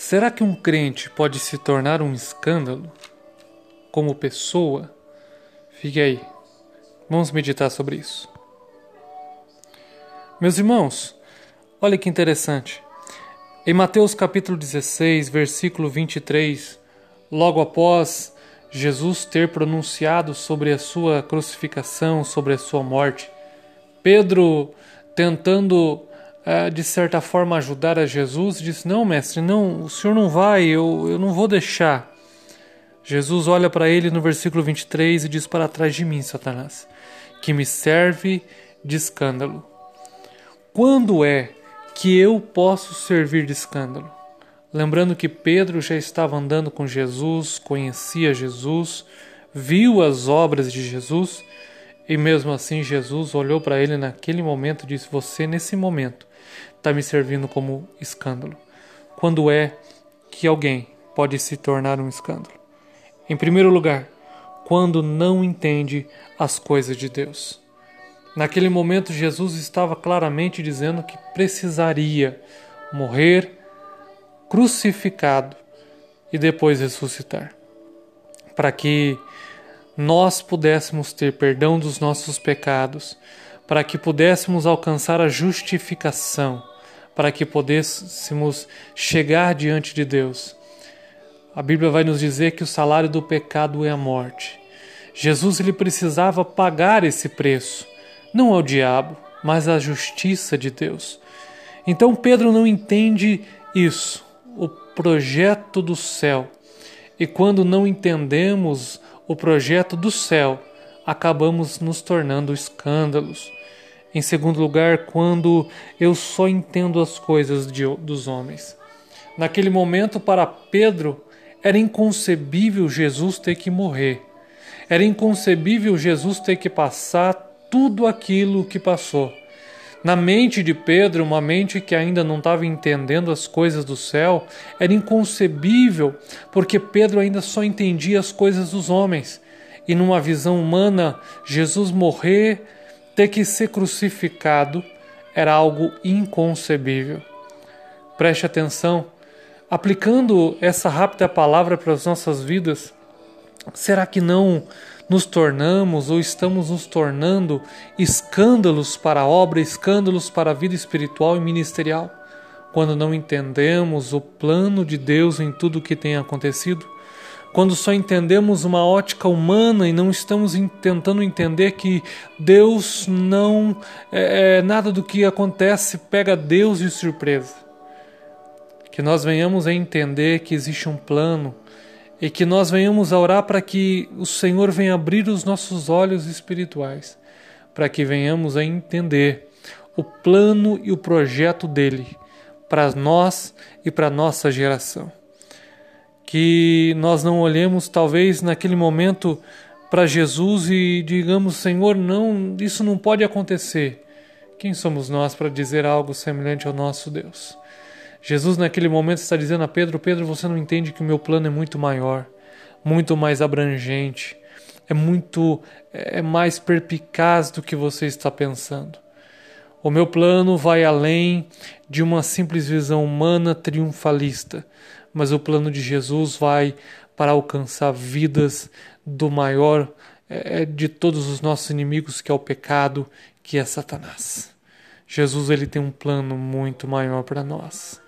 Será que um crente pode se tornar um escândalo como pessoa? Fique aí. Vamos meditar sobre isso. Meus irmãos, olha que interessante. Em Mateus capítulo 16, versículo 23, logo após Jesus ter pronunciado sobre a sua crucificação, sobre a sua morte, Pedro, tentando de certa forma ajudar a Jesus, disse: Não, mestre, não, o senhor não vai, eu, eu não vou deixar. Jesus olha para ele no versículo 23 e diz: Para trás de mim, Satanás, que me serve de escândalo. Quando é que eu posso servir de escândalo? Lembrando que Pedro já estava andando com Jesus, conhecia Jesus, viu as obras de Jesus, e mesmo assim Jesus olhou para ele naquele momento e disse: Você, nesse momento, está me servindo como escândalo. Quando é que alguém pode se tornar um escândalo? Em primeiro lugar, quando não entende as coisas de Deus. Naquele momento, Jesus estava claramente dizendo que precisaria morrer, crucificado e depois ressuscitar, para que nós pudéssemos ter perdão dos nossos pecados, para que pudéssemos alcançar a justificação para que pudéssemos chegar diante de Deus. A Bíblia vai nos dizer que o salário do pecado é a morte. Jesus ele precisava pagar esse preço, não ao diabo, mas à justiça de Deus. Então Pedro não entende isso, o projeto do céu. E quando não entendemos o projeto do céu, acabamos nos tornando escândalos. Em segundo lugar, quando eu só entendo as coisas de, dos homens. Naquele momento, para Pedro, era inconcebível Jesus ter que morrer. Era inconcebível Jesus ter que passar tudo aquilo que passou. Na mente de Pedro, uma mente que ainda não estava entendendo as coisas do céu, era inconcebível, porque Pedro ainda só entendia as coisas dos homens. E numa visão humana, Jesus morrer ter que ser crucificado era algo inconcebível. Preste atenção, aplicando essa rápida palavra para as nossas vidas, será que não nos tornamos ou estamos nos tornando escândalos para a obra, escândalos para a vida espiritual e ministerial, quando não entendemos o plano de Deus em tudo o que tem acontecido? Quando só entendemos uma ótica humana e não estamos tentando entender que Deus não. É, é, nada do que acontece pega Deus de surpresa. Que nós venhamos a entender que existe um plano e que nós venhamos a orar para que o Senhor venha abrir os nossos olhos espirituais, para que venhamos a entender o plano e o projeto dele para nós e para nossa geração que nós não olhemos talvez naquele momento para Jesus e digamos, Senhor, não, isso não pode acontecer. Quem somos nós para dizer algo semelhante ao nosso Deus? Jesus naquele momento está dizendo a Pedro: Pedro, você não entende que o meu plano é muito maior, muito mais abrangente, é muito é mais perpicaz do que você está pensando. O meu plano vai além de uma simples visão humana triunfalista mas o plano de Jesus vai para alcançar vidas do maior é, de todos os nossos inimigos, que é o pecado, que é Satanás. Jesus ele tem um plano muito maior para nós.